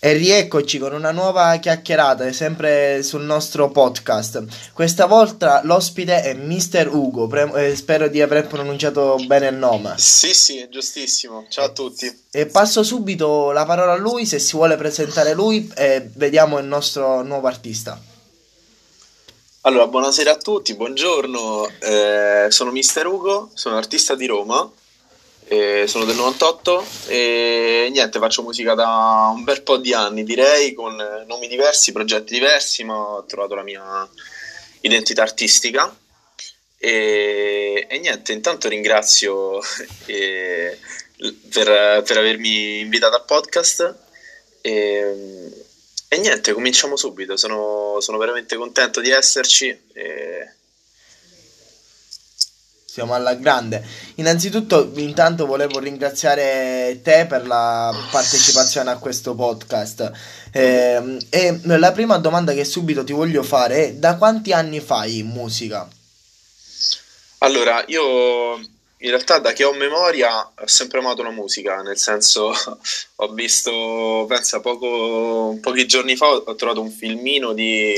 E rieccoci con una nuova chiacchierata, sempre sul nostro podcast. Questa volta l'ospite è Mister Ugo, pre- eh, spero di aver pronunciato bene il nome. Sì, sì, è giustissimo. Ciao a tutti. E passo subito la parola a lui, se si vuole presentare lui, e vediamo il nostro nuovo artista. Allora, buonasera a tutti, buongiorno. Eh, sono Mister Ugo, sono artista di Roma eh, sono del 98 e niente, faccio musica da un bel po' di anni, direi, con nomi diversi, progetti diversi, ma ho trovato la mia identità artistica. E, e niente, intanto ringrazio eh, per, per, avermi invitato al podcast. E, e, niente, cominciamo subito. Sono, sono veramente contento di esserci. E, siamo alla grande. Innanzitutto, intanto volevo ringraziare te per la partecipazione a questo podcast. Eh, e la prima domanda che subito ti voglio fare è: da quanti anni fai musica? Allora, io in realtà da che ho memoria ho sempre amato la musica, nel senso ho visto, pensa, poco, pochi giorni fa ho trovato un filmino di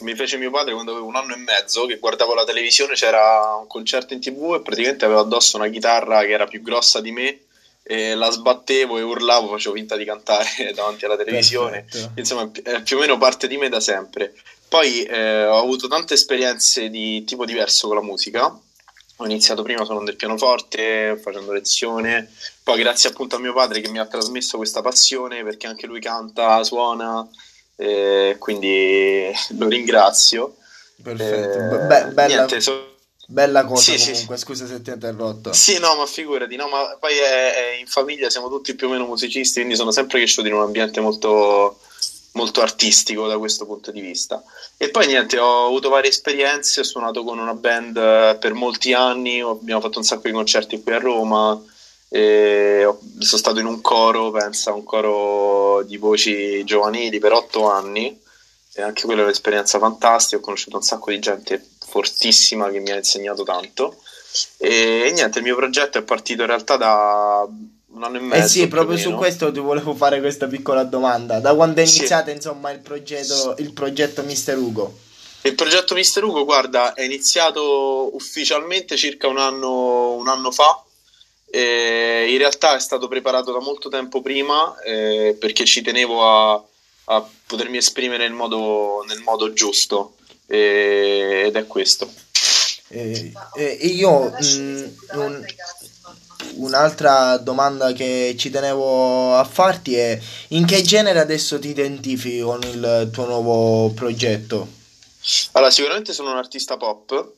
mi fece mio padre quando avevo un anno e mezzo, che guardavo la televisione, c'era un concerto in tv e praticamente avevo addosso una chitarra che era più grossa di me e la sbattevo e urlavo, facevo finta di cantare davanti alla televisione. Perfetto. Insomma, è più o meno parte di me da sempre. Poi eh, ho avuto tante esperienze di tipo diverso con la musica. Ho iniziato prima suonando il pianoforte, facendo lezione, poi grazie appunto a mio padre che mi ha trasmesso questa passione perché anche lui canta, suona, eh, quindi lo ringrazio. Perfetto, eh, Be- bella, niente, so... bella, cosa sì, comunque, sì, scusa se ti ho interrotto. Sì, no, ma figurati, no, ma poi è, è in famiglia siamo tutti più o meno musicisti, quindi sono sempre cresciuto in un ambiente molto, molto artistico da questo punto di vista. E poi niente, ho avuto varie esperienze, ho suonato con una band per molti anni, abbiamo fatto un sacco di concerti qui a Roma, e sono stato in un coro, pensa, un coro di voci giovanili per otto anni e anche quella è un'esperienza fantastica, ho conosciuto un sacco di gente fortissima che mi ha insegnato tanto e, e niente, il mio progetto è partito in realtà da un anno e mezzo. Eh sì, proprio su questo ti volevo fare questa piccola domanda. Da quando è iniziato sì. insomma il progetto, il progetto Mister Ugo? Il progetto Mister Ugo, guarda, è iniziato ufficialmente circa un anno, un anno fa eh, in realtà è stato preparato da molto tempo prima eh, perché ci tenevo a, a, potermi esprimere nel modo, nel modo giusto eh, ed è questo. Eh, io mh, mm, un, un'altra domanda che ci tenevo a farti è in che genere adesso ti identifichi con il tuo nuovo progetto? Allora, sicuramente sono un artista pop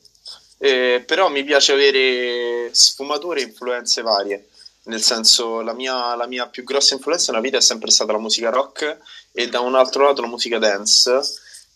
eh, però mi piace avere sfumature e influenze varie. Nel senso, la mia, la mia più grossa influenza nella vita è sempre stata la musica rock e da un altro lato la musica dance,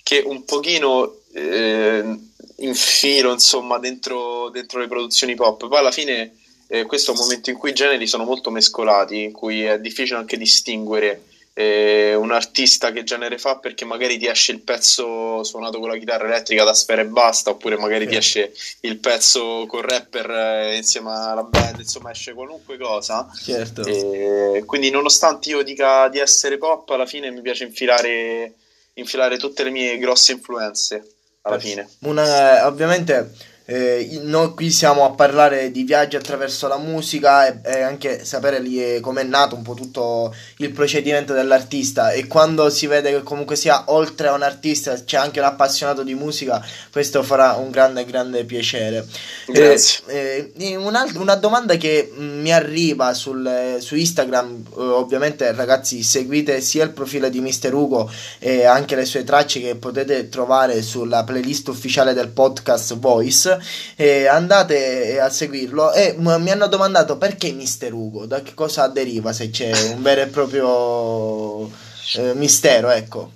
che un pochino eh, infilo insomma dentro, dentro, le produzioni pop. Poi alla fine eh, questo è un momento in cui i generi sono molto mescolati, in cui è difficile anche distinguere eh, un artista che genere fa perché magari ti esce il pezzo suonato con la chitarra elettrica da sfera e basta oppure magari sì. ti esce il pezzo con rapper eh, insieme alla band insomma esce qualunque cosa certo. e quindi nonostante io dica di essere pop alla fine mi piace infilare, infilare tutte le mie grosse influenze alla fine Una, ovviamente eh, noi qui siamo a parlare di viaggi attraverso la musica e, e anche sapere lì come è nato un po' tutto il procedimento dell'artista. E quando si vede che comunque sia oltre a un artista c'è anche un appassionato di musica questo farà un grande grande piacere. Grazie. Eh, un'altra, una domanda che mi arriva sul, su Instagram eh, ovviamente ragazzi seguite sia il profilo di Mister Ugo e anche le sue tracce che potete trovare sulla playlist ufficiale del podcast Voice eh, andate a seguirlo e m- mi hanno domandato perché Mister Ugo, da che cosa deriva se c'è un vero e proprio eh, mistero, ecco.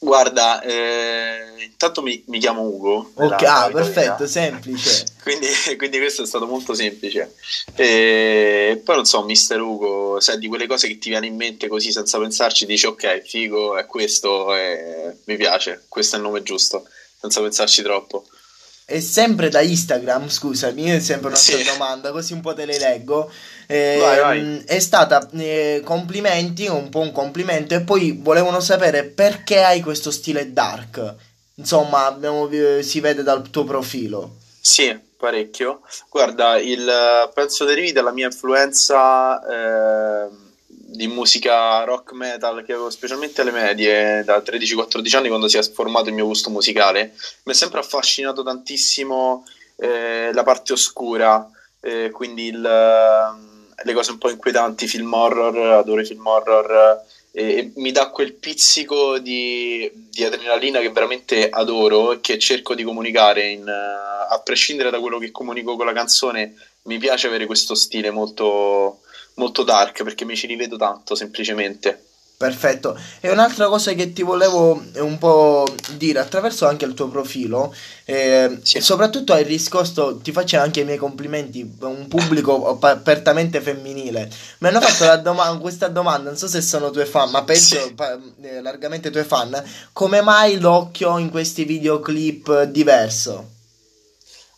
Guarda, eh, intanto mi, mi, chiamo Ugo. Ok, ah, perfetto, semplice. quindi, quindi, questo è stato molto semplice. E poi non so, Mister Ugo, sai, di quelle cose che ti viene in mente così senza pensarci, dici ok, figo, è questo, e mi piace, questo è il nome giusto, senza pensarci troppo. È sempre da Instagram, scusami, è sempre un'altra sì. domanda, così un po' te le leggo. Eh, vai, vai. È stata eh, complimenti, un po' un complimento, e poi volevano sapere perché hai questo stile dark. Insomma, abbiamo, si vede dal tuo profilo. Sì, parecchio. Guarda, il, penso derivi dalla mia influenza. Eh di musica rock metal che avevo specialmente alle medie da 13-14 anni quando si è formato il mio gusto musicale. Mi è sempre affascinato tantissimo eh, la parte oscura eh, quindi il, le cose un po' inquietanti film horror adoro i film horror e mi dà quel pizzico di, di, adrenalina che veramente adoro e che cerco di comunicare in, a prescindere da quello che comunico con la canzone mi piace avere questo stile molto molto dark perché mi ci rivedo tanto semplicemente. Perfetto. E un'altra cosa che ti volevo un po' dire attraverso anche il tuo profilo, eh, sì. soprattutto hai riscosto, ti faccio anche i miei complimenti, un pubblico apertamente femminile. Mi hanno fatto doma- questa domanda, non so se sono tue fan, ma penso sì. pa- eh, largamente tue fan, come mai l'occhio in questi videoclip diverso?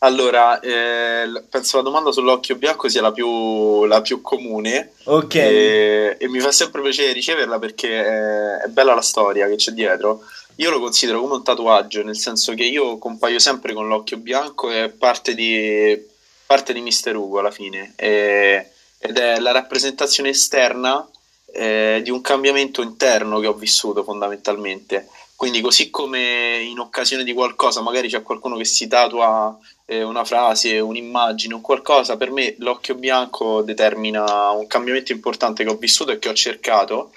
Allora, eh, penso la domanda sull'occhio bianco sia la più, la più comune. Ok. E, e, mi fa sempre piacere riceverla perché è, è, bella la storia che c'è dietro. Io lo considero come un tatuaggio, nel senso che io compaio sempre con l'occhio bianco e parte di, parte di Mister Ugo alla fine. E, ed è la rappresentazione esterna eh, di un cambiamento interno che ho vissuto fondamentalmente. Quindi, così come in occasione di qualcosa, magari c'è qualcuno che si tatua eh, una frase, un'immagine, un qualcosa, per me l'occhio bianco determina un cambiamento importante che ho vissuto e che ho cercato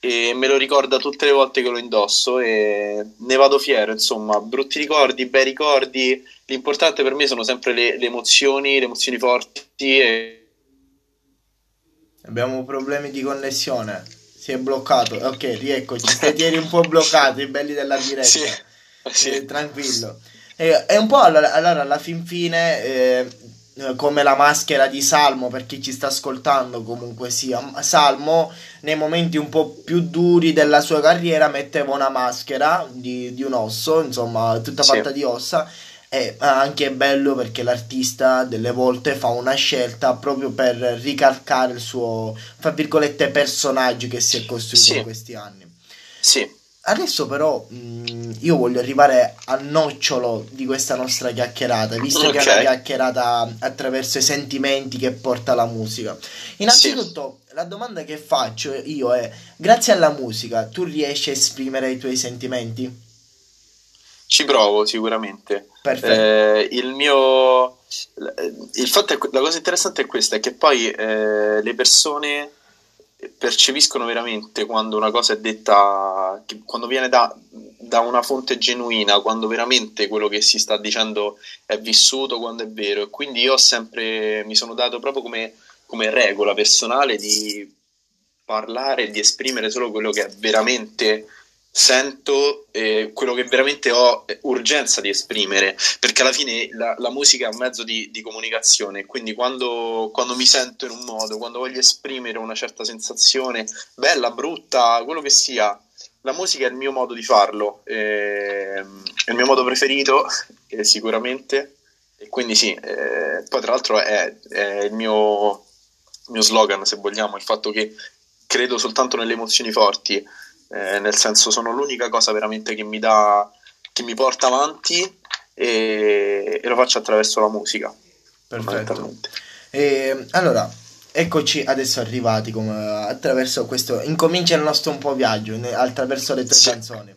e me lo ricorda tutte le volte che lo indosso e ne vado fiero, insomma, brutti ricordi, bei ricordi, l'importante per me sono sempre le, le emozioni, le emozioni forti e... Abbiamo problemi di connessione si è bloccato. Ok, rieccoci. Ti eri un po' bloccato, i belli della diretta. Sì, sì. Eh, tranquillo. È un po' allora, allora alla fin fine. Eh, come la maschera di Salmo per chi ci sta ascoltando comunque sia Salmo nei momenti un po' più duri della sua carriera metteva una maschera di, di un osso insomma tutta fatta sì. di ossa è anche bello perché l'artista delle volte fa una scelta proprio per ricalcare il suo, fra virgolette, personaggio che si è costruito sì. in questi anni. Sì. Adesso però mh, io voglio arrivare al nocciolo di questa nostra chiacchierata, visto okay. che è una chiacchierata attraverso i sentimenti che porta la musica. Innanzitutto, sì. la domanda che faccio io è, grazie alla musica, tu riesci a esprimere i tuoi sentimenti? Ci provo sicuramente. Eh, il mio. Il fatto è, la cosa interessante è questa: è che poi eh, le persone percepiscono veramente quando una cosa è detta, quando viene da, da, una fonte genuina, quando veramente quello che si sta dicendo è vissuto, quando è vero. E quindi io ho sempre, mi sono dato proprio come, come regola personale di parlare e di esprimere solo quello che è veramente sento eh, quello che veramente ho eh, urgenza di esprimere, perché alla fine la, la musica è un mezzo di, di comunicazione, quindi quando, quando, mi sento in un modo, quando voglio esprimere una certa sensazione, bella, brutta, quello che sia, la musica è il mio modo di farlo, eh, è il mio modo preferito, eh, sicuramente, e quindi sì, eh, poi tra l'altro è, è il mio, mio slogan, se vogliamo, il fatto che credo soltanto nelle emozioni forti eh, nel senso sono l'unica cosa veramente che mi dà, che mi porta avanti e, e lo faccio attraverso la musica. Perfetto. E, allora, eccoci adesso arrivati come, attraverso questo, incomincia il nostro un po' viaggio attraverso le tue sì. canzoni.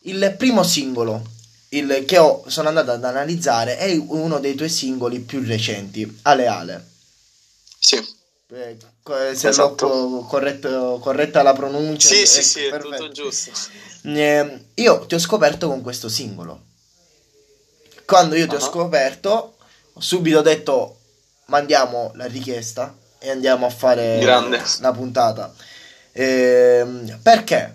Il primo singolo il, che ho, sono andato ad analizzare è uno dei tuoi singoli più recenti, Ale Ale. Sì. Eh, se esatto. corretto, corretta la pronuncia. Sì, sì, sì, è tutto giusto. Eh, io ti ho scoperto con questo singolo. Quando io ti uh-huh. ho scoperto, ho subito detto mandiamo la richiesta e andiamo a fare Grande. la puntata. Eh, perché?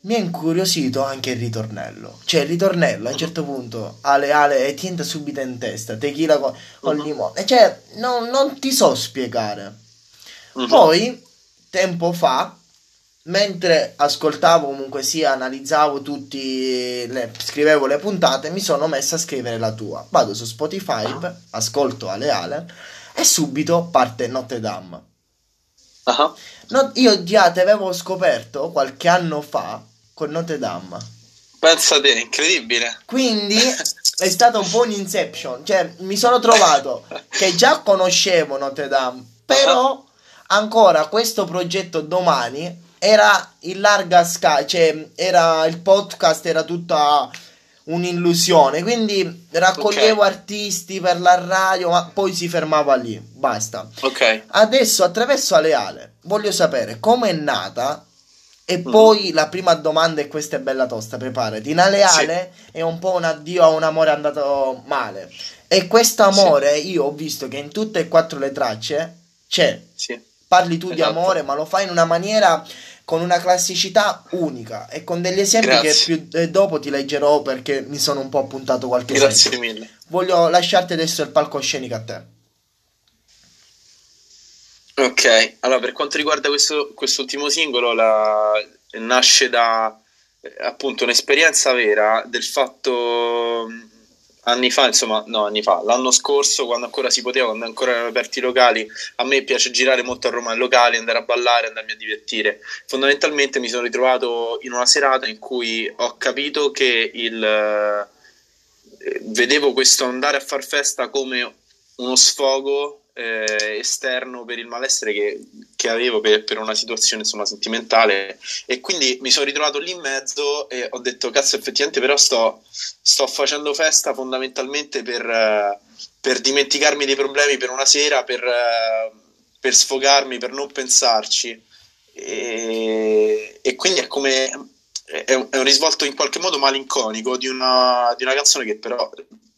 Mi ha incuriosito anche il ritornello. Cioè, il ritornello a un certo punto, Ale Ale, e ti entra subito in testa, tequila con, con uh-huh. limone. Cioè, non, non ti so spiegare Uh-huh. Poi, tempo fa, mentre ascoltavo comunque sia analizzavo tutti le, scrivevo le puntate mi sono messo a scrivere la tua vado su Spotify ascolto Ale Allen e subito parte Notre Dame uh-huh. no, io già te avevo scoperto qualche anno fa con Notre Dame pensa te incredibile quindi è stato un po' un inception cioè mi sono trovato che già conoscevo Notre Dame però uh-huh. Ancora questo progetto domani era in larga scala, cioè era il podcast era tutta un'illusione, quindi raccoglievo okay. artisti per la radio, ma poi si fermava lì, basta. Ok. Adesso attraverso Aleale voglio sapere come è nata e mm. poi la prima domanda è questa è bella tosta, preparati. In Aleale sì. è un po' un addio a un amore andato male. E questo amore sì. io ho visto che in tutte e quattro le tracce c'è. Sì. Parli tu esatto. di amore, ma lo fai in una maniera con una classicità unica e con degli esempi Grazie. che più eh, dopo ti leggerò perché mi sono un po' appuntato qualche Grazie esempio. mille. Voglio lasciarti adesso il palcoscenico a te. Ok, allora per quanto riguarda questo, quest'ultimo singolo, la, nasce da eh, appunto un'esperienza vera del fatto anni fa, insomma, no, anni fa, l'anno scorso, quando ancora si poteva, quando ancora erano aperti i locali, a me piace girare molto a Roma in locali, andare a ballare, andarmi a divertire. Fondamentalmente mi sono ritrovato in una serata in cui ho capito che il eh, vedevo questo andare a far festa come uno sfogo eh, esterno per il malessere che, che avevo per, per, una situazione insomma sentimentale. E quindi mi sono ritrovato lì in mezzo e ho detto cazzo effettivamente però sto, sto facendo festa fondamentalmente per, uh, per, dimenticarmi dei problemi per una sera per, uh, per sfogarmi per non pensarci. E, e quindi è come è un, è un, risvolto in qualche modo malinconico di una, di una canzone che però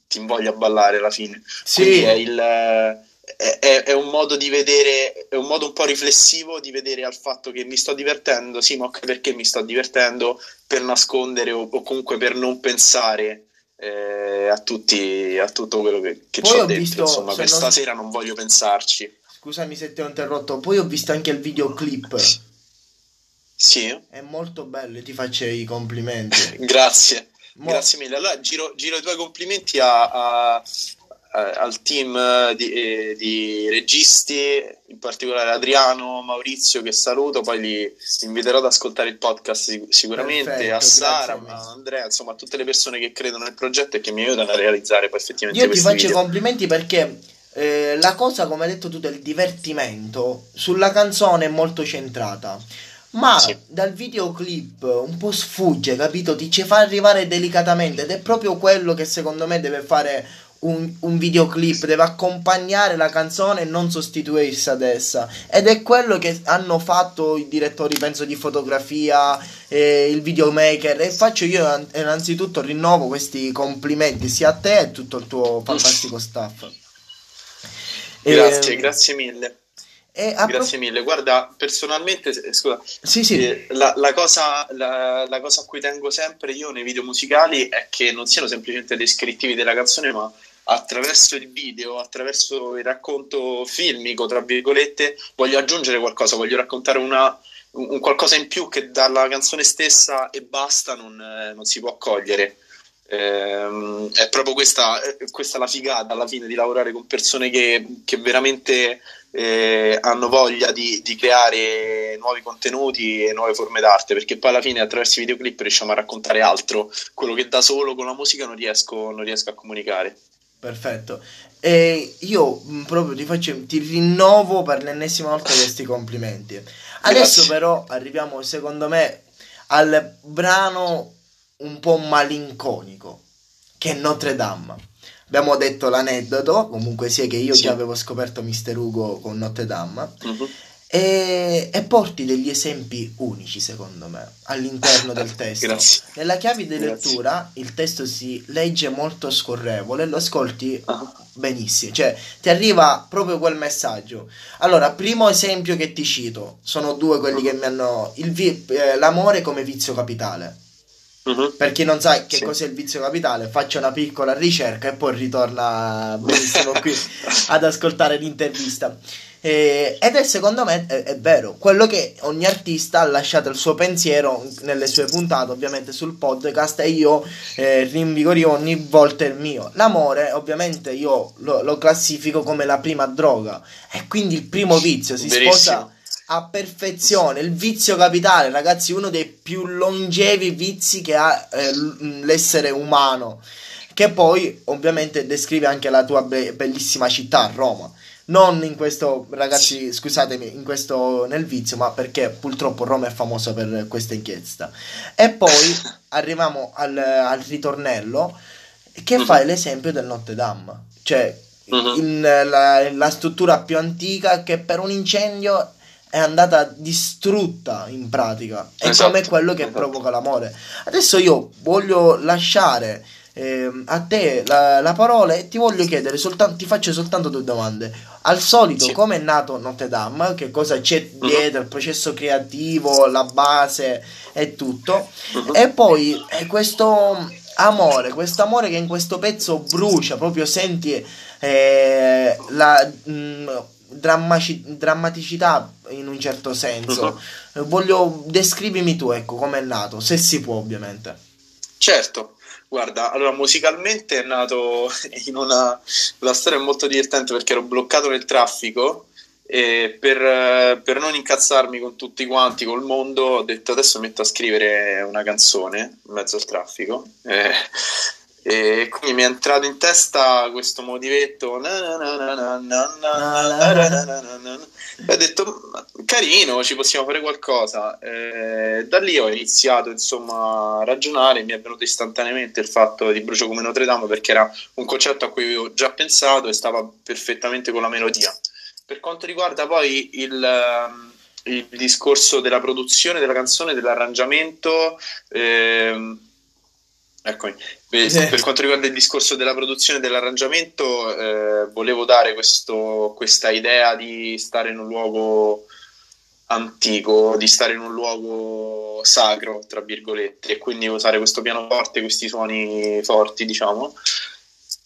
ti invoglia a ballare alla fine. Sì. quindi è il è, è, un modo di vedere, è un modo un po' riflessivo di vedere al fatto che mi sto divertendo, sì, ma perché mi sto divertendo? Per nascondere o, o comunque per non pensare eh, a, tutti, a tutto quello che, che ho, dentro. Visto, Insomma, questa non... sera non voglio pensarci. Scusami se ti ho interrotto, poi ho visto anche il videoclip. Sì. È molto bello, ti faccio i complimenti. Grazie. Mo... Grazie mille. Allora giro, giro i tuoi complimenti a, a, al team di, eh, di, registi, in particolare Adriano, Maurizio che saluto, poi li inviterò ad ascoltare il podcast sicuramente, Perfetto, a Sara, a Andrea, insomma a tutte le persone che credono nel progetto e che mi aiutano a realizzare poi effettivamente Io ti faccio i complimenti perché eh, la cosa, come hai detto tu, del divertimento sulla canzone è molto centrata. Ma sì. dal videoclip un po' sfugge, capito? Ti ci fa arrivare delicatamente ed è proprio quello che secondo me deve fare un, un, videoclip, deve accompagnare la canzone e non sostituirsi ad essa. Ed è quello che hanno fatto i direttori, penso, di fotografia, eh, il videomaker. E faccio io innanzitutto rinnovo questi complimenti sia a te e a tutto il tuo fantastico staff. Grazie, e, grazie mille. Grazie mille. Guarda, personalmente, scusa, sì, sì. Eh, la, la, cosa, la, la, cosa, a cui tengo sempre io nei video musicali è che non siano semplicemente descrittivi della canzone, ma attraverso il video, attraverso il racconto filmico, tra virgolette, voglio aggiungere qualcosa, voglio raccontare una, un qualcosa in più che dalla canzone stessa e basta non, eh, non si può cogliere. Eh, è proprio questa, eh, questa, la figata alla fine di lavorare con persone che, che veramente eh, hanno voglia di, di, creare nuovi contenuti e nuove forme d'arte perché poi alla fine attraverso i videoclip riusciamo a raccontare altro quello che da solo con la musica non riesco, non riesco a comunicare Perfetto. E io mm, proprio ti faccio, ti rinnovo per l'ennesima volta questi complimenti. Adesso Grazie. però arriviamo, secondo me, al brano un po' malinconico, che è Notre Dame. Abbiamo detto l'aneddoto, comunque sia che io sì. già avevo scoperto Mister Ugo con Notre Dame. Uh-huh e, e, porti degli esempi unici secondo me all'interno del testo. Grazie. Nella chiave di lettura il testo si legge molto scorrevole lo ascolti uh-huh. benissimo, cioè ti arriva proprio quel messaggio. Allora, primo esempio che ti cito, sono due quelli che mi hanno... Vi- eh, l'amore come vizio capitale. Uh-huh. Per chi non sa che sì. cos'è il vizio capitale, faccio una piccola ricerca e poi ritorna benissimo qui ad ascoltare l'intervista. Eh, ed è secondo me è, è, vero, quello che ogni artista ha lasciato il suo pensiero nelle sue puntate, ovviamente sul podcast, e io eh, rinvigorio ogni volta il mio. L'amore, ovviamente, io lo, lo, classifico come la prima droga, e quindi il primo vizio si Verissimo. sposa a perfezione. Il vizio capitale, ragazzi, uno dei più longevi vizi che ha eh, l'essere umano. Che poi, ovviamente, descrive anche la tua be- bellissima città, Roma. Non in questo, ragazzi, scusatemi, in questo nel vizio, ma perché purtroppo Roma è famosa per questa inchiesta. E poi arriviamo al, al ritornello che uh-huh. fa l'esempio del Notre Dame. Cioè, uh-huh. in, la, la struttura più antica che per un incendio è andata distrutta in pratica. È esatto, come quello che esatto. provoca l'amore. Adesso io voglio lasciare eh, a te la, la, parola e ti voglio chiedere soltanto, ti faccio soltanto due domande. Al solito, sì. come è nato Notre Dame? Che cosa c'è mhm. dietro, il processo creativo, la base e tutto. Uh-huh. E poi eh, questo amore, questo amore che in questo pezzo brucia, proprio senti eh, la mh, mm, drammaci- drammaticità in un certo senso. Uh-huh. Voglio descrivimi tu, ecco, come è nato, se si può, ovviamente. Certo. Guarda, allora musicalmente è nato in una... La storia è molto divertente perché ero bloccato nel traffico e per, per, non incazzarmi con tutti quanti, col mondo, ho detto adesso metto a scrivere una canzone in mezzo al traffico. Eh, e quindi mi è entrato in testa questo motivetto. E ho detto carino ci possiamo fare qualcosa. E da lì ho iniziato insomma a ragionare. Mi è venuto istantaneamente il fatto di Brucio come Notre Dame perché era un concetto a cui avevo già pensato e stava perfettamente con la melodia. Per quanto riguarda poi il, il discorso della produzione della canzone dell'arrangiamento eh, Eccomi. Per, sì. per, quanto riguarda il discorso della produzione e dell'arrangiamento, eh, volevo dare questo, questa idea di stare in un luogo antico, di stare in un luogo sacro, tra virgolette, e quindi usare questo pianoforte, questi suoni forti, diciamo.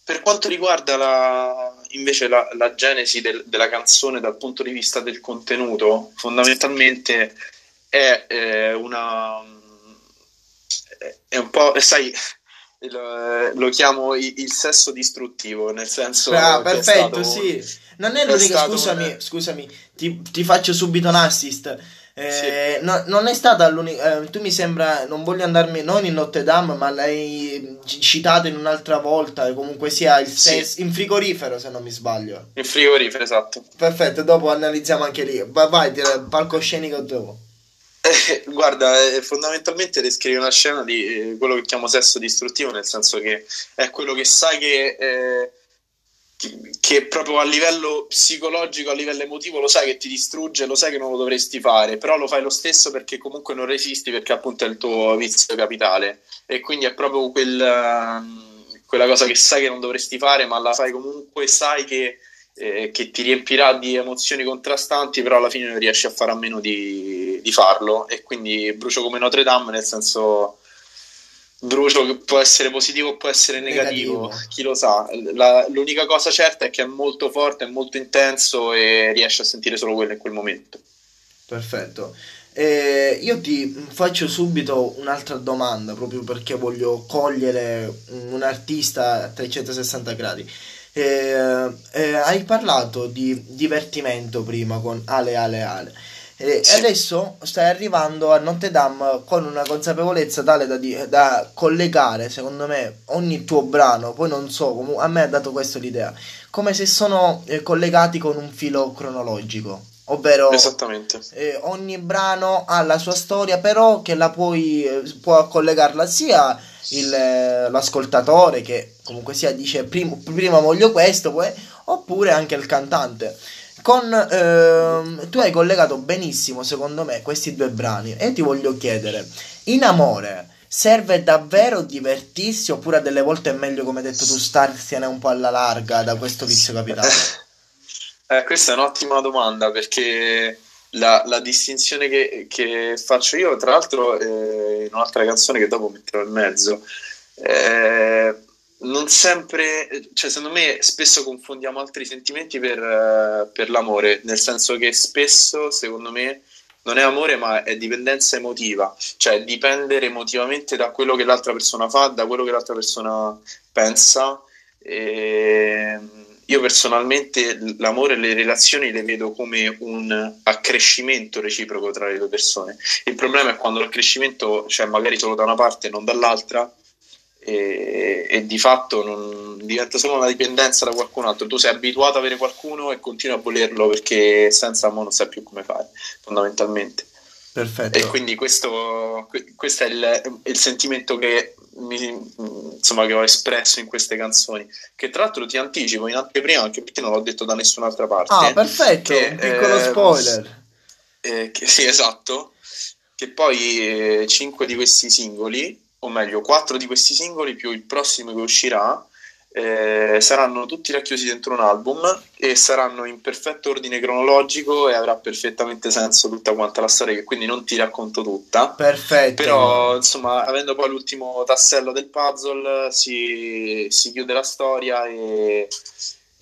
Per quanto riguarda la, invece la, la genesi del, della canzone dal punto di vista del contenuto, fondamentalmente è eh, una è un po', sai, lo, lo chiamo il, il, sesso distruttivo, nel senso... Ah, perfetto, sì. Non è l'unica, scusami, un... scusami, ti, ti, faccio subito un assist. Eh, sì. no, non è stata l'unica. Eh, tu mi sembra. Non voglio andarmi non in Notre Dame, ma l'hai citato in un'altra volta. Comunque sia il stesso. Sì. In frigorifero, se non mi sbaglio. In frigorifero, esatto. Perfetto, dopo analizziamo anche lì. Vai, vai palcoscenico dopo. Eh, guarda, fondamentalmente descrive una scena di eh, quello che chiamo sesso distruttivo, nel senso che è quello che sai che, eh, che, proprio a livello psicologico, a livello emotivo, lo sai che ti distrugge, lo sai che non lo dovresti fare, però lo fai lo stesso perché comunque non resisti, perché appunto è il tuo vizio capitale. E quindi è proprio quel, ehm, quella cosa che sai che non dovresti fare, ma la fai comunque, sai che eh, che ti riempirà di emozioni contrastanti, però alla fine non riesci a fare a meno di, di farlo. E quindi brucio come Notre Dame, nel senso brucio che può essere positivo o può essere negativo, negativo. chi lo sa. La, l'unica cosa certa è che è molto forte, è molto intenso e riesci a sentire solo quello in quel momento. Perfetto. Eh, io ti faccio subito un'altra domanda proprio perché voglio cogliere un artista a 360 gradi. Eh, eh, hai parlato di divertimento prima con Ale Ale Ale. E sì. adesso stai arrivando a Notre Dame con una consapevolezza tale da, di, da, collegare, secondo me, ogni tuo brano. Poi non so, a me ha dato questo l'idea. Come se sono eh, collegati con un filo cronologico. Ovvero eh, ogni brano ha la sua storia, però che la puoi eh, può collegarla sia il, eh, l'ascoltatore che comunque sia dice prima, prima voglio questo, poi, oppure anche il cantante. Con, ehm, tu hai collegato benissimo, secondo me, questi due brani e ti voglio chiedere, in amore serve davvero divertirsi oppure delle volte è meglio, come hai detto tu, starsene un po' alla larga da questo vizio capitale? Eh, questa è un'ottima domanda perché la, la distinzione che, che, faccio io, tra l'altro, eh, in un'altra canzone che dopo metterò in mezzo, eh, non sempre, cioè secondo me spesso confondiamo altri sentimenti per, per l'amore, nel senso che spesso, secondo me, non è amore ma è dipendenza emotiva, cioè dipendere emotivamente da quello che l'altra persona fa, da quello che l'altra persona pensa. E io personalmente l'amore e le relazioni le vedo come un accrescimento reciproco tra le due persone. Il problema è quando l'accrescimento c'è cioè magari solo da una parte e non dall'altra e, e, di fatto non, diventa solo una dipendenza da qualcun altro. Tu sei abituato ad avere qualcuno e continui a volerlo perché senza amore non sai più come fare, fondamentalmente. Perfetto. E quindi questo, questo è il, il sentimento che, mi, insomma, che ho espresso in queste canzoni. Che tra l'altro ti anticipo in anteprima anche perché non l'ho detto da nessun'altra parte. Ah, perfetto, che, un piccolo eh, spoiler. Eh, che, sì, esatto. Che poi eh, cinque di questi singoli o meglio, quattro di questi singoli più il prossimo che uscirà eh, saranno tutti racchiusi dentro un album e saranno in perfetto ordine cronologico e avrà perfettamente senso tutta quanta la storia che quindi non ti racconto tutta. Perfetto. Però insomma avendo poi l'ultimo tassello del puzzle si, si chiude la storia e,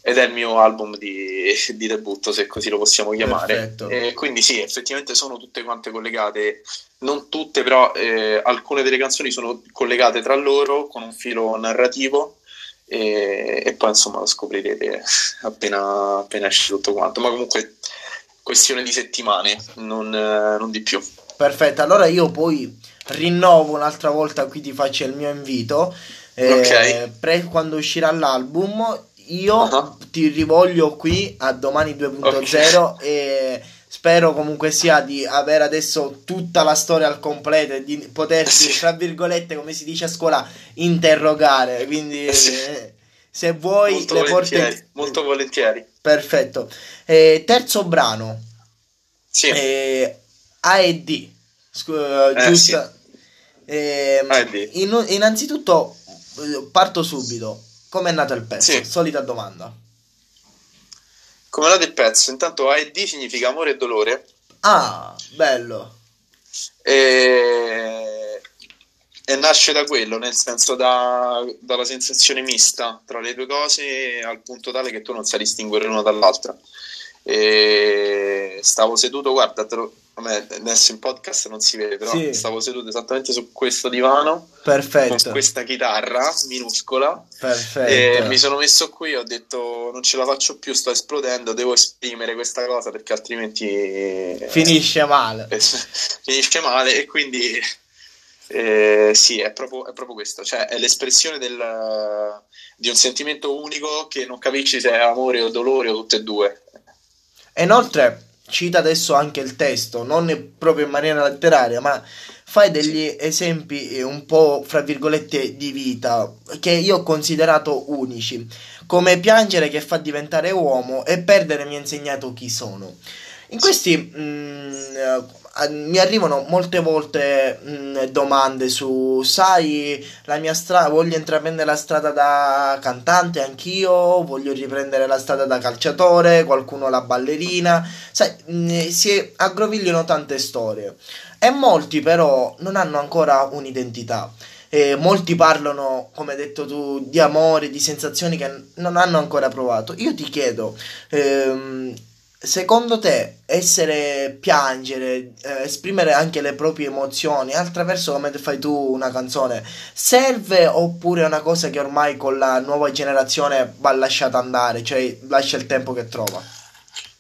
ed è il mio album di, di, debutto se così lo possiamo chiamare. E quindi sì effettivamente sono tutte quante collegate non tutte, però eh, alcune delle canzoni sono collegate tra loro con un filo narrativo e, e poi insomma lo scoprirete appena, appena esce tutto quanto, ma comunque questione di settimane, non, non di più. Perfetto, allora io poi rinnovo un'altra volta qui ti faccio il mio invito. Eh, ok. Pre- quando uscirà l'album, io uh-huh. ti rivoglio qui a domani 2.0 okay. e Spero comunque sia di avere adesso tutta la storia al completo e di potersi, tra virgolette, come si dice a scuola, interrogare. Quindi, sì. eh, se vuoi, molto le porte. Molto volentieri. Perfetto. Eh, terzo brano. Sì. Eh, AED. Scu- eh, giusto. Sì. Eh, in, innanzitutto, eh, parto subito. Come è nato il pezzo? Sì. Solita domanda. Come note il pezzo, intanto AED significa amore e dolore. Ah, bello. E, e nasce da quello, nel senso da, dalla sensazione mista tra le due cose al punto tale che tu non sai distinguere l'una dall'altra. E stavo seduto, guarda, te lo, Vabbè, adesso in podcast non si vede, però sì. stavo seduto esattamente su questo divano Perfetto. con questa chitarra minuscola. Perfetto. E mi sono messo qui, ho detto non ce la faccio più, sto esplodendo, devo esprimere questa cosa perché altrimenti finisce male. finisce male e quindi eh, sì, è proprio, è proprio, questo, cioè è l'espressione del, di un sentimento unico che non capisci se è amore o dolore o tutte e due. E inoltre cita adesso anche il testo, non proprio in maniera letteraria, ma fai degli esempi eh, un po' fra virgolette di vita che io ho considerato unici, come piangere che fa diventare uomo e perdere mi ha insegnato chi sono. In questi mh, mm, mi arrivano molte volte mh, domande su, sai, la mia strada, voglio intraprendere la strada da cantante anch'io, voglio riprendere la strada da calciatore, qualcuno la ballerina, sai, mh, si aggrovigliano tante storie e molti però non hanno ancora un'identità. E molti parlano, come hai detto tu, di amore, di sensazioni che non hanno ancora provato. Io ti chiedo, ehm, secondo te essere piangere, eh, esprimere anche le proprie emozioni attraverso come fai tu una canzone serve oppure è una cosa che ormai con la nuova generazione va lasciata andare, cioè lascia il tempo che trova?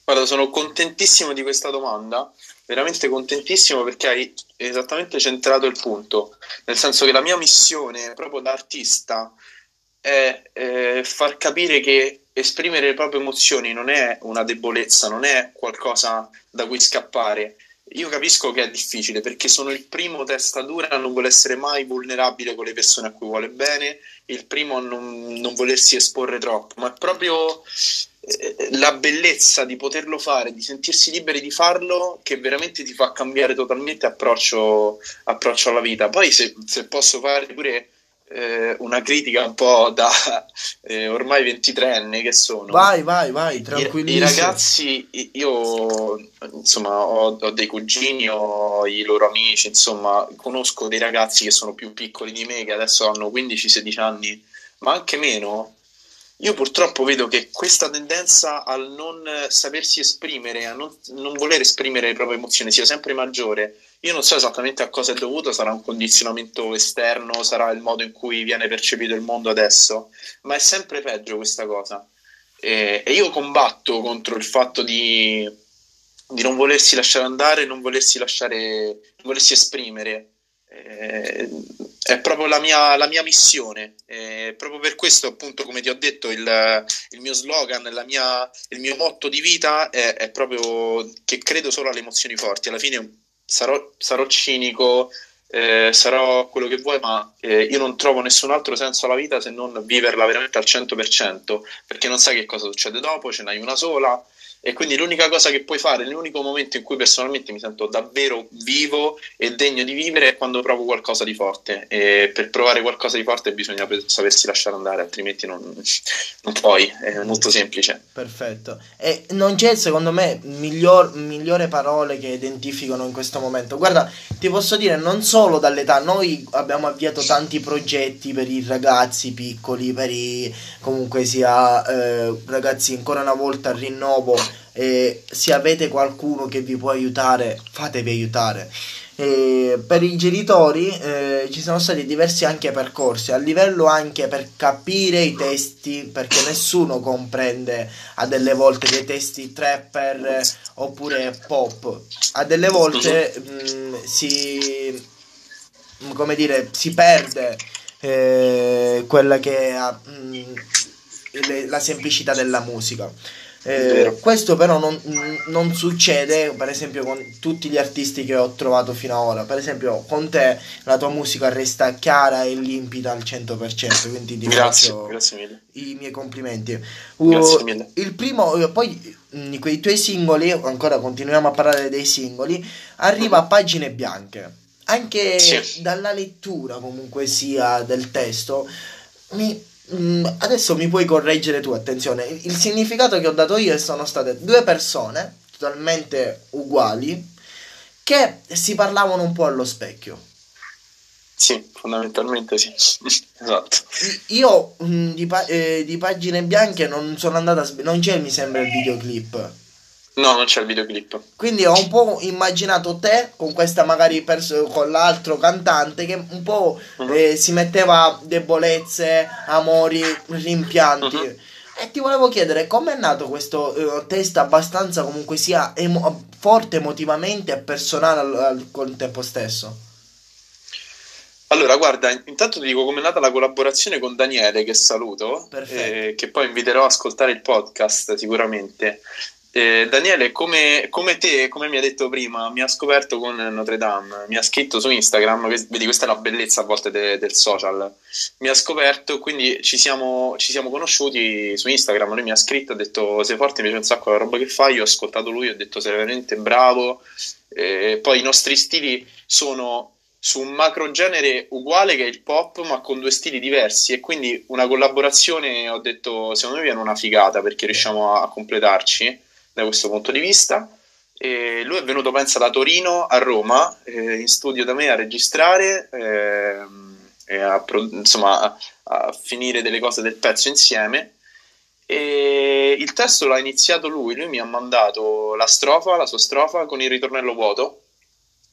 Guarda, sono contentissimo di questa domanda, veramente contentissimo perché hai esattamente centrato il punto, nel senso che la mia missione proprio da artista è eh, far capire che esprimere le proprie emozioni non è una debolezza, non è qualcosa da cui scappare. Io capisco che è difficile perché sono il primo testa dura a non voler essere mai vulnerabile con le persone a cui vuole bene, il primo a non, non volersi esporre troppo, ma è proprio eh, la bellezza di poterlo fare, di sentirsi liberi di farlo, che veramente ti fa cambiare totalmente approccio, approccio alla vita. Poi se, se posso fare pure eh, una critica un po' da eh, ormai 23enne che sono. Vai, vai, vai, tranquillissimo. I, i ragazzi, io insomma ho, ho, dei cugini, ho i loro amici, insomma conosco dei ragazzi che sono più piccoli di me, che adesso hanno 15-16 anni ma anche meno, io purtroppo vedo che questa tendenza al non sapersi esprimere, a non, non, voler esprimere le proprie emozioni sia sempre maggiore. Io non so esattamente a cosa è dovuto, sarà un condizionamento esterno, sarà il modo in cui viene percepito il mondo adesso, ma è sempre peggio questa cosa. E, e io combatto contro il fatto di, di, non volersi lasciare andare, non volersi lasciare, non volersi esprimere. Eh, è proprio la mia, la mia missione. Eh, proprio per questo, appunto, come ti ho detto, il, il mio slogan, mia, il mio motto di vita è, è, proprio che credo solo alle emozioni forti. Alla fine sarò, sarò cinico, eh, sarò quello che vuoi, ma eh, io non trovo nessun altro senso alla vita se non viverla veramente al 100%, perché non sai che cosa succede dopo, ce n'hai una sola e quindi l'unica cosa che puoi fare, l'unico momento in cui personalmente mi sento davvero vivo e degno di vivere è quando provo qualcosa di forte. E per provare qualcosa di forte bisogna sapersi lasciare andare, altrimenti non, non puoi. È molto semplice. Perfetto. E non c'è, secondo me, miglior, migliore parole che identificano in questo momento. Guarda, ti posso dire, non solo dall'età, noi abbiamo avviato tanti progetti per i ragazzi piccoli, per i comunque sia eh, ragazzi ancora una volta al rinnovo e se avete qualcuno che vi può aiutare, fatevi aiutare. E per i genitori eh, ci sono stati diversi anche percorsi. A livello anche per capire i testi perché nessuno comprende a delle volte dei testi trapper oppure pop. A delle volte mh, mm, si come dire si perde eh, quella che è mh, mm, la semplicità della musica. Eh, questo però non, non, succede per esempio con tutti gli artisti che ho trovato fino ad ora. Per esempio con te la tua musica resta chiara e limpida al 100% quindi ti grazie, grazie mille. i miei complimenti. Uh, grazie mille. il primo uh, poi mh, quei tuoi singoli ancora continuiamo a parlare dei singoli arriva a pagine bianche anche sì. dalla lettura comunque sia del testo mi Mm, adesso mi puoi correggere tu, attenzione. Il significato che ho dato io sono state due persone totalmente uguali che si parlavano un po' allo specchio. Sì, fondamentalmente sì. esatto. Io mh, mm, di, pa- eh, di, pagine bianche non sono andata a sb- non c'è mi sembra il videoclip. No, non c'è il videoclip. Quindi ho un po' immaginato te con questa magari pers- con l'altro cantante che un po' uh-huh. eh, si metteva debolezze, amori, rimpianti. Uh-huh. E ti volevo chiedere com'è nato questo uh, test abbastanza comunque sia emo- forte emotivamente e personale al, al contempo stesso? Allora, guarda, intanto ti dico come è nata la collaborazione con Daniele, che saluto, eh, che poi inviterò a ascoltare il podcast sicuramente. Eh, Daniele, come, come, te, come mi ha detto prima, mi ha scoperto con Notre Dame, mi ha scritto su Instagram, vedi questa è la bellezza a volte de, del social, mi ha scoperto, quindi ci siamo, ci siamo, conosciuti su Instagram, lui mi ha scritto, ha detto sei forte, mi piace un sacco la roba che fai, io ho ascoltato lui, ho detto sei veramente bravo, eh, poi i nostri stili sono su un macro genere uguale che il pop, ma con due stili diversi. E quindi una collaborazione, ho detto, secondo me viene una figata perché riusciamo a, a completarci da questo punto di vista. E lui è venuto, pensa, da Torino a Roma, eh, in studio da me a registrare eh, e a, insomma, a, a, finire delle cose del pezzo insieme. E il testo l'ha iniziato lui, lui mi ha mandato la strofa, la sua strofa con il ritornello vuoto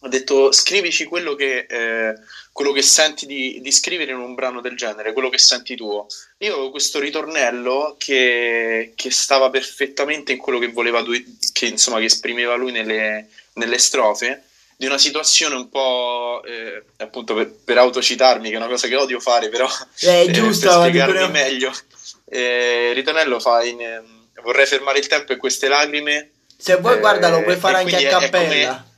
ha detto scrivici quello che, eh, quello che senti di, di, scrivere in un brano del genere, quello che senti tuo. Io avevo questo ritornello che, che stava perfettamente in quello che voleva lui, che, insomma, che esprimeva lui nelle, nelle strofe di una situazione un po' eh, appunto per, per, autocitarmi, che è una cosa che odio fare, però è eh, giusto, per spiegarmi meglio. Eh, ritornello fa in, vorrei fermare il tempo e queste lacrime. Se vuoi, guarda, lo puoi fare anche a cappella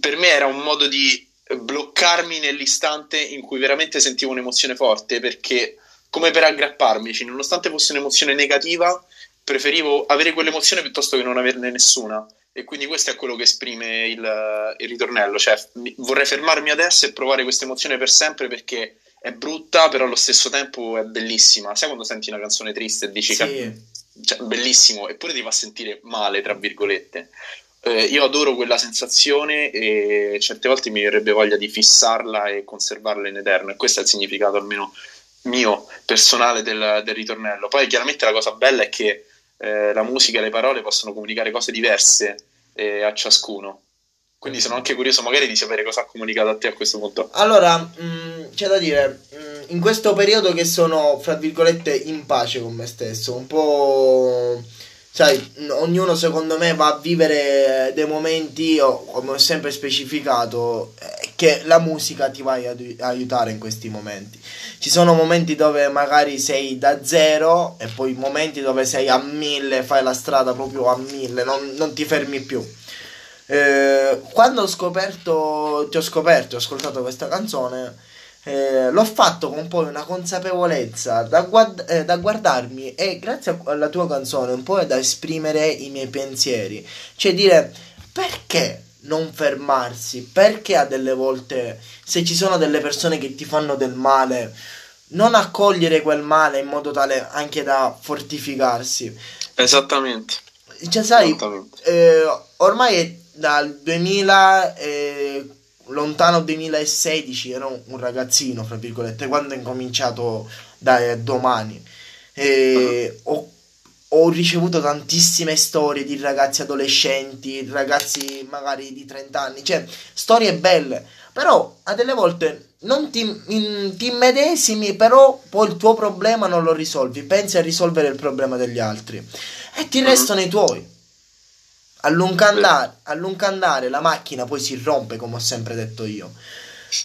per me era un modo di bloccarmi nell'istante in cui veramente sentivo un'emozione forte perché come per aggrapparmici, nonostante fosse un'emozione negativa, preferivo avere quell'emozione piuttosto che non averne nessuna. E quindi questo è quello che esprime il, il ritornello, cioè vorrei fermarmi adesso e provare questa emozione per sempre perché è brutta, però allo stesso tempo è bellissima. Sai quando senti una canzone triste e dici sì. che cioè, bellissimo, eppure ti fa sentire male, tra virgolette. Eh, io adoro quella sensazione e certe volte mi verrebbe voglia di fissarla e conservarla in eterno e questo è il significato almeno mio personale del, del, ritornello. Poi chiaramente la cosa bella è che eh, la musica e le parole possono comunicare cose diverse eh, a ciascuno. Quindi sono anche curioso magari di sapere cosa ha comunicato a te a questo punto. Allora, mh, mm, c'è da dire, mh, mm, in questo periodo che sono, fra virgolette, in pace con me stesso, un po'... Sai, ognuno secondo me va a vivere dei momenti, io, come ho sempre specificato, eh, che la musica ti va a aiutare in questi momenti. Ci sono momenti dove magari sei da zero e poi momenti dove sei a mille, fai la strada proprio a mille, non, non ti fermi più. Eh, quando ho scoperto, ti ho scoperto, ho ascoltato questa canzone, eh, l'ho fatto con poi una consapevolezza da, guard- eh, da, guardarmi e grazie alla tua canzone un po' da esprimere i miei pensieri. Cioè dire perché non fermarsi? Perché a delle volte se ci sono delle persone che ti fanno del male, non accogliere quel male in modo tale anche da fortificarsi? Esattamente. Cioè, sai, Esattamente. Eh, ormai è dal 2000 eh, lontano 2016 ero un ragazzino fra virgolette quando ho incominciato da domani. E ho, ho, ricevuto tantissime storie di ragazzi adolescenti ragazzi magari di 30 anni cioè storie belle. Però a delle volte non ti, in, ti immedesimi però poi il tuo problema non lo risolvi. Pensi a risolvere il problema degli altri. E ti uh-huh. restano i tuoi a lungo, andare, a lungo andare la macchina poi si rompe, come ho sempre detto io.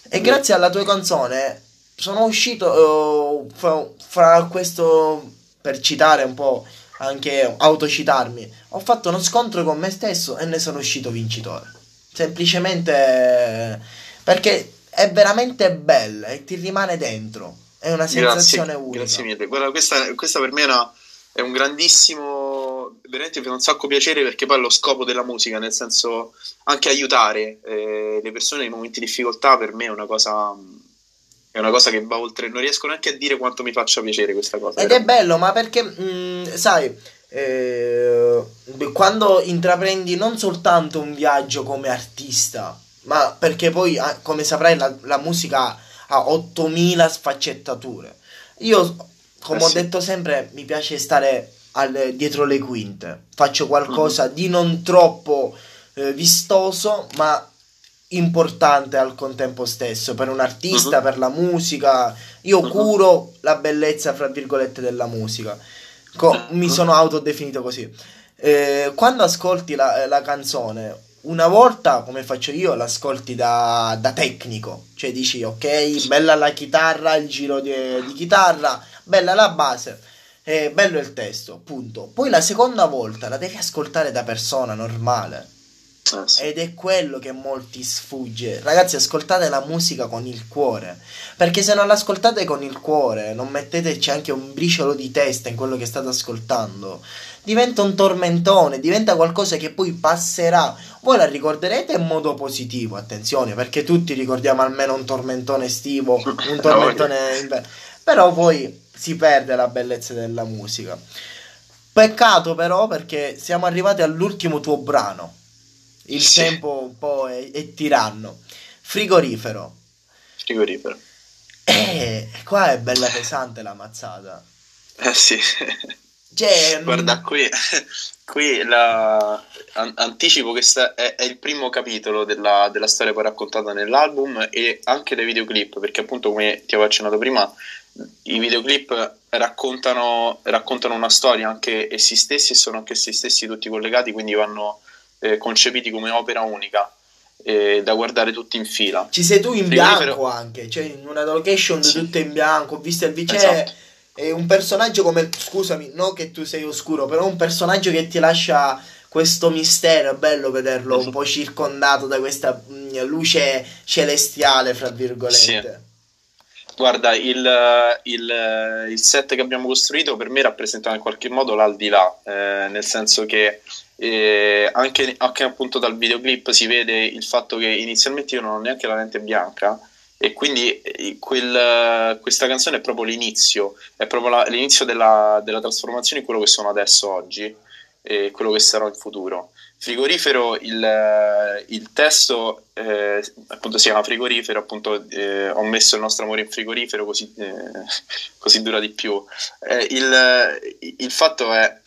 E grazie alla tua canzone sono uscito uh, fra, fra, questo, per citare un po', anche autocitarmi, ho fatto uno scontro con me stesso e ne sono uscito vincitore. Semplicemente perché è veramente bella e ti rimane dentro. È una sensazione grazie, unica. Grazie mille. Guarda, questa, questa per me una, è un grandissimo veramente mi fa un sacco piacere perché poi è lo scopo della musica, nel senso anche aiutare eh, le persone nei momenti di difficoltà per me è una cosa è una cosa che va oltre, non riesco neanche a dire quanto mi faccia piacere questa cosa. Ed è bello, ma perché, mh, mm, sai, eh, quando intraprendi non soltanto un viaggio come artista, ma perché poi, ah, come saprai, la, la musica ha 8000 sfaccettature. Io, come eh ho detto sempre, mi piace stare al, dietro le quinte. Faccio qualcosa mm-hmm. di non troppo eh, vistoso, ma importante al contempo stesso per un artista, uh-huh. per la musica. Io uh-huh. curo la bellezza, fra virgolette, della musica. Co-. Mi sono autodefinito così. Eh, quando ascolti la, la, canzone, una volta, come faccio io, l'ascolti da, da, tecnico. Cioè dici, ok, bella la chitarra, il giro di, di chitarra, bella la base è bello il testo, punto. Poi la seconda volta la devi ascoltare da persona normale. Ah, sì. Ed è quello che molti sfugge. Ragazzi, ascoltate la musica con il cuore. Perché se non l'ascoltate con il cuore, non metteteci anche un briciolo di testa in quello che state ascoltando, diventa un tormentone, diventa qualcosa che poi passerà. Voi la ricorderete in modo positivo, attenzione, perché tutti ricordiamo almeno un tormentone estivo, un tormentone inverno. Però poi si perde la bellezza della musica. Peccato però perché siamo arrivati all'ultimo tuo brano. Il sì. tempo un po' è, è tiranno. Frigorifero. Frigorifero. Eh, qua è bella pesante la mazzata. Eh sì. Cioè, Guarda, qui, qui la, an- anticipo che sta, è, è, il primo capitolo della, della storia poi raccontata nell'album e anche dei videoclip, perché appunto come ti avevo accennato prima, i videoclip raccontano, raccontano, una storia anche essi stessi e sono anche essi stessi tutti collegati, quindi vanno eh, concepiti come opera unica. Eh, da guardare tutti in fila. Ci sei tu in bianco anche, cioè in una location sì. tutte in bianco, visto il vice esatto. è un personaggio come scusami, non che tu sei oscuro, però un personaggio che ti lascia questo mistero, è bello vederlo esatto. un po' circondato da questa mh, mm, luce celestiale, fra virgolette. Sì. Guarda, il, il, il, set che abbiamo costruito per me rappresenta in qualche modo l'aldilà, eh, nel senso che eh, anche, anche, appunto dal videoclip si vede il fatto che inizialmente io non ho neanche la lente bianca e quindi eh, quel, questa canzone è proprio l'inizio, è proprio la, l'inizio della, della, trasformazione in quello che sono adesso oggi e quello che sarò in futuro. Frigorifero, il, il testo eh, appunto si chiama frigorifero, appunto eh, ho messo il nostro amore in frigorifero così, eh, così dura di più. Eh, il, il, fatto è,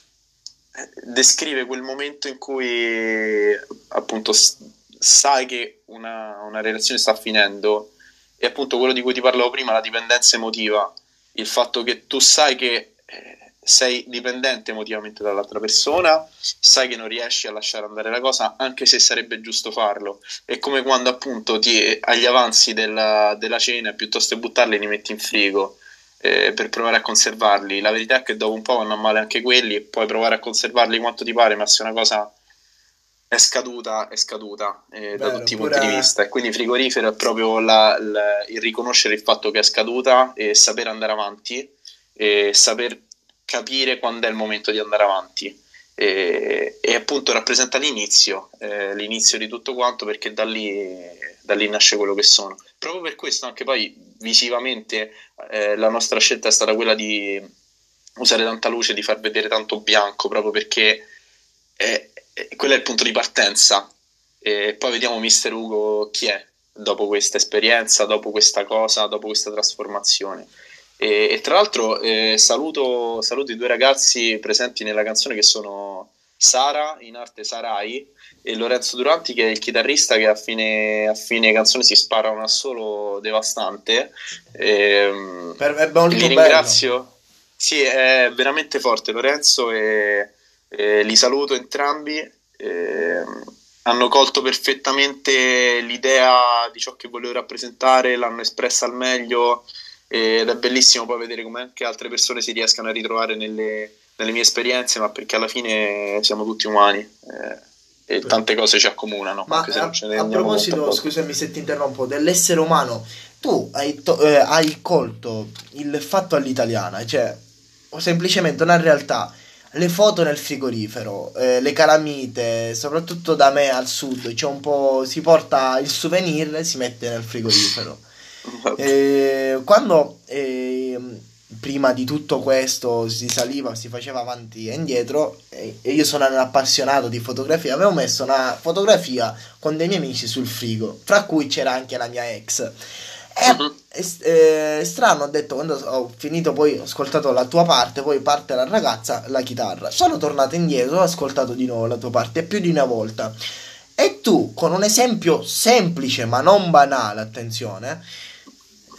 descrive quel momento in cui appunto sai che una, una relazione sta finendo e appunto quello di cui ti parlavo prima, la dipendenza emotiva, il fatto che tu sai che eh, sei dipendente emotivamente dall'altra persona, sai che non riesci a lasciare andare la cosa, anche se sarebbe giusto farlo. È come quando appunto ti, agli avanzi della, della cena, piuttosto che buttarli, li metti in frigo eh, per provare a conservarli. La verità è che dopo un po' vanno a male anche quelli e puoi provare a conservarli quanto ti pare, ma se una cosa è scaduta, è scaduta eh, Vero, da tutti i punti di vista. E quindi frigorifero è proprio la, la, il riconoscere il fatto che è scaduta e saper andare avanti e saper capire quando è il momento di andare avanti e, e appunto rappresenta l'inizio, eh, l'inizio di tutto quanto perché da lì, da lì, nasce quello che sono. Proprio per questo anche poi visivamente eh, la nostra scelta è stata quella di usare tanta luce, di far vedere tanto bianco, proprio perché è, è, quello è il punto di partenza. E poi vediamo Mister Ugo chi è dopo questa esperienza, dopo questa cosa, dopo questa trasformazione. E, e tra l'altro eh, saluto, saluto, i due ragazzi presenti nella canzone che sono Sara, in arte Sarai, e Lorenzo Duranti che è il chitarrista che a fine, a fine canzone si spara un assolo devastante. E, per, è molto li ringrazio. Bello. Sì, è veramente forte Lorenzo e, e li saluto entrambi. E, hanno colto perfettamente l'idea di ciò che volevo rappresentare, l'hanno espressa al meglio ed è bellissimo poi vedere come anche altre persone si riescano a ritrovare nelle, nelle mie esperienze, ma perché alla fine siamo tutti umani eh, e tante cose ci accomunano. Ma a, a proposito, scusami se ti interrompo, dell'essere umano, tu hai, to- eh, hai colto il fatto all'italiana, cioè semplicemente una realtà le foto nel frigorifero, eh, le calamite, soprattutto da me al sud, c'è un po', si porta il souvenir e si mette nel frigorifero. Eh, quando eh, prima di tutto questo si saliva, si faceva avanti e indietro e, e, io sono un appassionato di fotografia, avevo messo una fotografia con dei miei amici sul frigo, fra cui c'era anche la mia ex. E, uh-huh. eh, strano, ho detto quando ho finito, poi ho ascoltato la tua parte, poi parte la ragazza, la chitarra. Sono tornato indietro, ho ascoltato di nuovo la tua parte più di una volta. E tu, con un esempio semplice ma non banale, attenzione,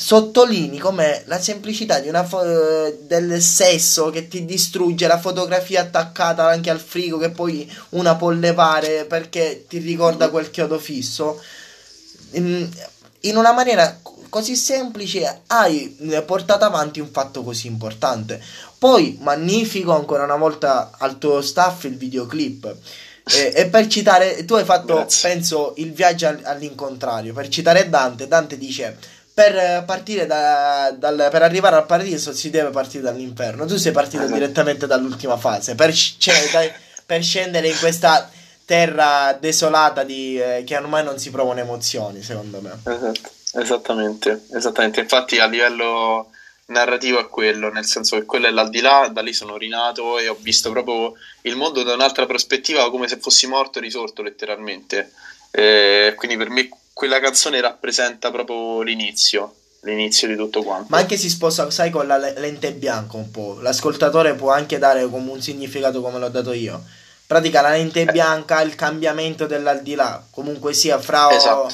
sottolinei come la semplicità di una fo- del sesso che ti distrugge la fotografia attaccata anche al frigo che poi una può levare perché ti ricorda quel chiodo fisso in, in una maniera così semplice hai portato avanti un fatto così importante poi magnifico ancora una volta al tuo staff il videoclip e, e, per citare, tu hai fatto, Grazie. penso, il viaggio all'incontrario. Per citare Dante, Dante dice: per partire da, dal, per arrivare al paradiso si deve partire dall'inferno. Tu sei partito uh-huh. direttamente dall'ultima fase per, cioè, dai, per, scendere in questa terra desolata di, eh, che ormai non si provano emozioni, secondo me. Esatto. Esattamente, esattamente. Infatti a livello narrativo è quello, nel senso che quello è l'aldilà, da lì sono rinato e ho visto proprio il mondo da un'altra prospettiva, come se fossi morto e risorto letteralmente. Eh, quindi per me quella canzone rappresenta proprio l'inizio, l'inizio di tutto quanto. Ma anche si sposa, sai, con la lente bianca un po'. L'ascoltatore può anche dare come un significato come l'ho dato io. Pratica la lente eh. bianca, il cambiamento dell'aldilà, comunque sia fra... Esatto.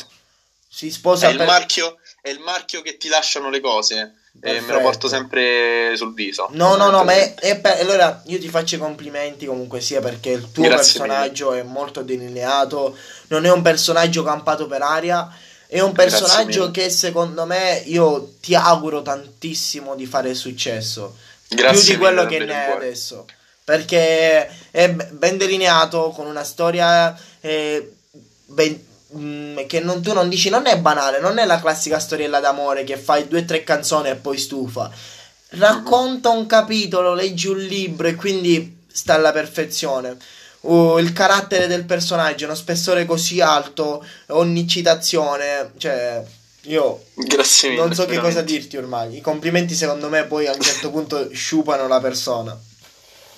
Si sposa è, per... il marchio, è il marchio che ti lasciano le cose. E me lo porto sempre sul viso. No, no, no, ma è, è per... allora io ti faccio i complimenti comunque sia perché il tuo Grazie personaggio mille. è molto delineato, non è un personaggio campato per aria, è un personaggio che secondo me io ti auguro tantissimo di fare successo. Grazie più di quello che ne hai adesso. Perché è ben delineato, con una storia eh, ben Mm, che non, tu non dici non è banale, non è la classica storiella d'amore che fai due o tre canzoni e poi stufa. Racconta un capitolo, leggi un libro e quindi sta alla perfezione. Uh, il carattere del personaggio, uno spessore così alto, ogni citazione, cioè io Grazie mille, non so veramente. che cosa dirti ormai. I complimenti secondo me poi a un certo punto sciupano la persona.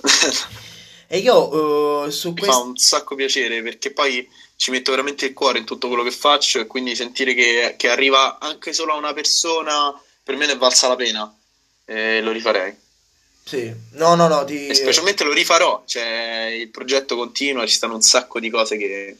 E io uh, su questo... Mi fa un sacco piacere perché poi ci metto veramente il cuore in tutto quello che faccio e quindi sentire che, che arriva anche solo a una persona per me ne è valsa la pena e lo rifarei. Sì, no, no, no. Ti... E specialmente lo rifarò, cioè il progetto continua, ci stanno un sacco di cose che,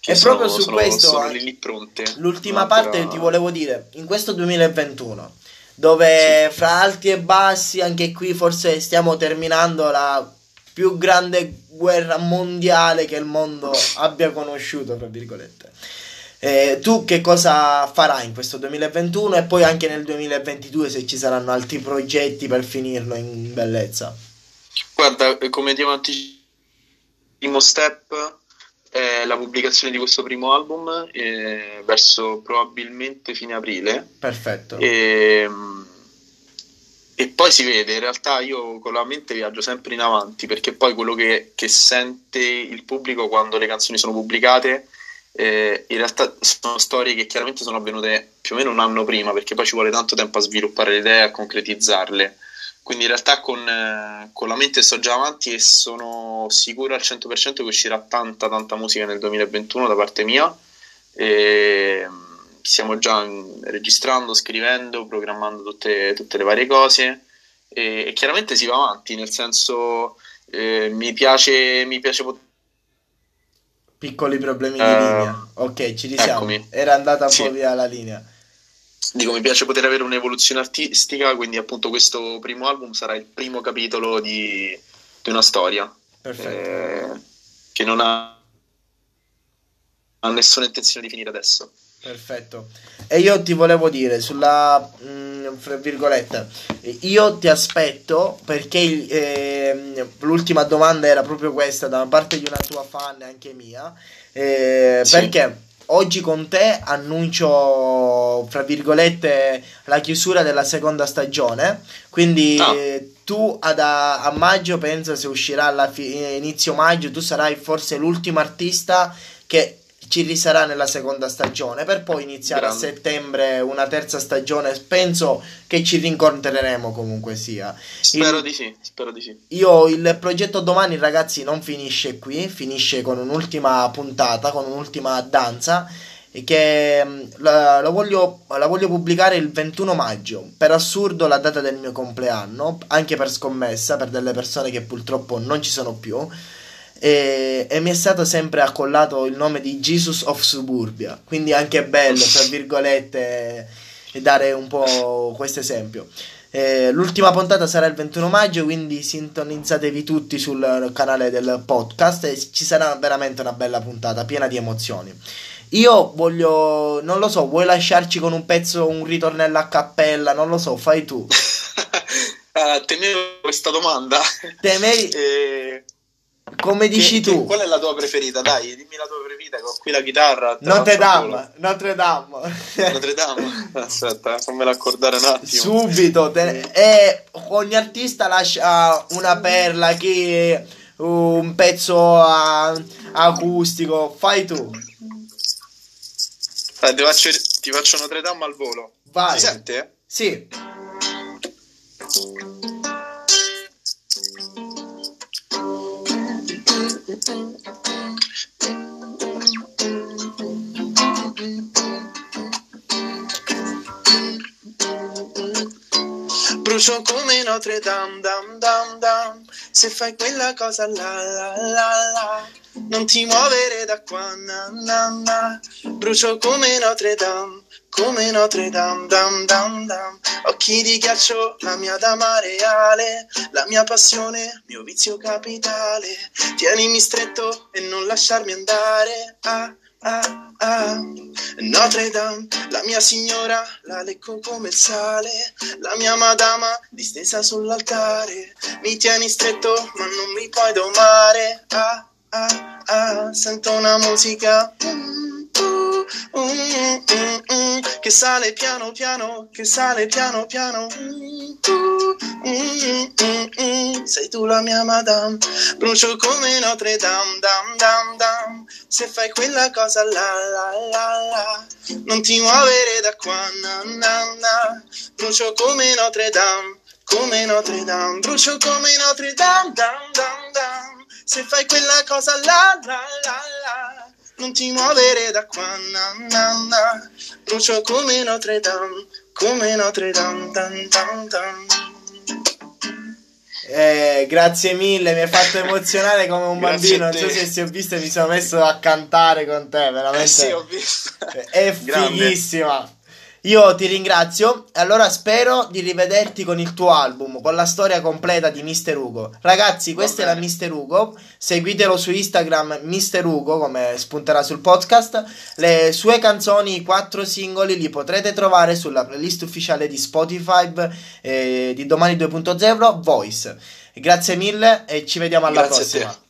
che e sono, proprio su sono, questo sono lì, lì pronte. L'ultima parte ti volevo dire, in questo 2021, dove sì. fra alti e bassi, anche qui forse stiamo terminando la più grande guerra mondiale che il mondo abbia conosciuto, tra virgolette. Eh, tu che cosa farai in questo 2021 e poi anche nel 2022 se ci saranno altri progetti per finirlo in bellezza? Guarda, come diamo primo step è la pubblicazione di questo primo album eh, verso probabilmente fine aprile. Perfetto. E, e, poi si vede, in realtà io con la mente viaggio sempre in avanti perché poi quello che, che sente il pubblico quando le canzoni sono pubblicate eh, in realtà sono storie che chiaramente sono avvenute più o meno un anno prima, perché poi ci vuole tanto tempo a sviluppare le idee, a concretizzarle. Quindi in realtà con, eh, con, la mente sto già avanti e sono sicuro al 100% che uscirà tanta tanta musica nel 2021 da parte mia. E mm, stiamo già registrando, scrivendo, programmando tutte, tutte le varie cose e, e, chiaramente si va avanti, nel senso eh, mi piace, mi piace poter Piccoli problemi di uh, linea. Ok, ci risiamo. Eccomi. Era andata un sì. po' via la linea. Dico, mi piace poter avere un'evoluzione artistica, quindi appunto questo primo album sarà il primo capitolo di, di una storia. Eh, che non ha, ha nessuna intenzione di finire adesso. Perfetto. E io ti volevo dire sulla mh, mm, fra virgolette, io ti aspetto perché eh, l'ultima domanda era proprio questa da parte di una tua fan e anche mia. Eh, sì. Perché oggi con te annuncio fra virgolette la chiusura della seconda stagione. Quindi. Ah. tu ad, a, maggio penso se uscirà alla fi- inizio maggio tu sarai forse l'ultimo artista che ci risarà nella seconda stagione per poi iniziare Grande. a settembre una terza stagione. Penso che ci rincontreremo comunque sia. Spero il, di sì spero di sì. Io il progetto domani ragazzi non finisce qui finisce con un'ultima puntata con un'ultima danza che mm, la, la, voglio, la voglio pubblicare il 21 maggio. Per assurdo la data del mio compleanno anche per scommessa per delle persone che purtroppo non ci sono più e, e, mi è stato sempre accollato il nome di Jesus of Suburbia, quindi anche bello, tra virgolette, dare un po' questo esempio. Eh, l'ultima puntata sarà il 21 maggio, quindi sintonizzatevi tutti sul canale del podcast e ci sarà veramente una bella puntata piena di emozioni. Io voglio, non lo so, vuoi lasciarci con un pezzo, un ritornello a cappella? Non lo so, fai tu. uh, temevo questa domanda. Temevi... eh come dici che, tu? Che, qual è la tua preferita? Dai, dimmi la tua preferita. Ho qui la chitarra. Notre Dame. Notre Dame. Notre Dame. Aspetta, fammela accordare un attimo. Subito. Te... E ogni artista lascia una perla che un pezzo a... acustico. Fai tu. Dai, ti, faccio, ti faccio Notre Dame al volo. Vai. Si sente? Sì. Brucio come Notre Dame, dam, dam, dam. Se fai quella cosa la la la la, non ti muovere da qua, na, na, na. Brucio come Notre Dame, come Notre Dame, dam, dam, dam. Occhi di ghiaccio, la mia dama reale, la mia passione, mio vizio capitale. Tienimi stretto e non lasciarmi andare. Ah, ah, ah. Notre Dame, la mia signora, la lecco come il sale, la mia madama distesa sull'altare. Mi tieni stretto, ma non mi puoi domare. Ah, ah, ah, sento una musica. Mm, che sale piano piano, che sale piano piano. Sei tu la mia madame, brucio come Notre Dame, dam, dam, dam. Se fai quella cosa la la la la, non ti muovere da qua, na na na. Brucio come Notre Dame, come Notre Dame, brucio come Notre Dame, dam, dam, dam. Se fai quella cosa la la la la, non ti muovere da qua, na. Brucio come Notre Dame, come Notre Dame, dan, dan, dan. Eh, grazie mille, mi hai fatto emozionare come un bambino. Non so se si ho visto e mi sono messo a cantare con te, veramente. Eh sì, ho visto. È fighissima. Io ti ringrazio. Allora spero di rivederti con il tuo album, con la storia completa di Mister Ugo. Ragazzi, questo è la Mister Ugo. Seguitelo su Instagram, Mister Ugo, come spunterà sul podcast. Le sue canzoni, i quattro singoli, li potrete trovare sulla playlist ufficiale di Spotify eh, di domani 2.0 Voice. Grazie mille e ci vediamo alla Grazie prossima.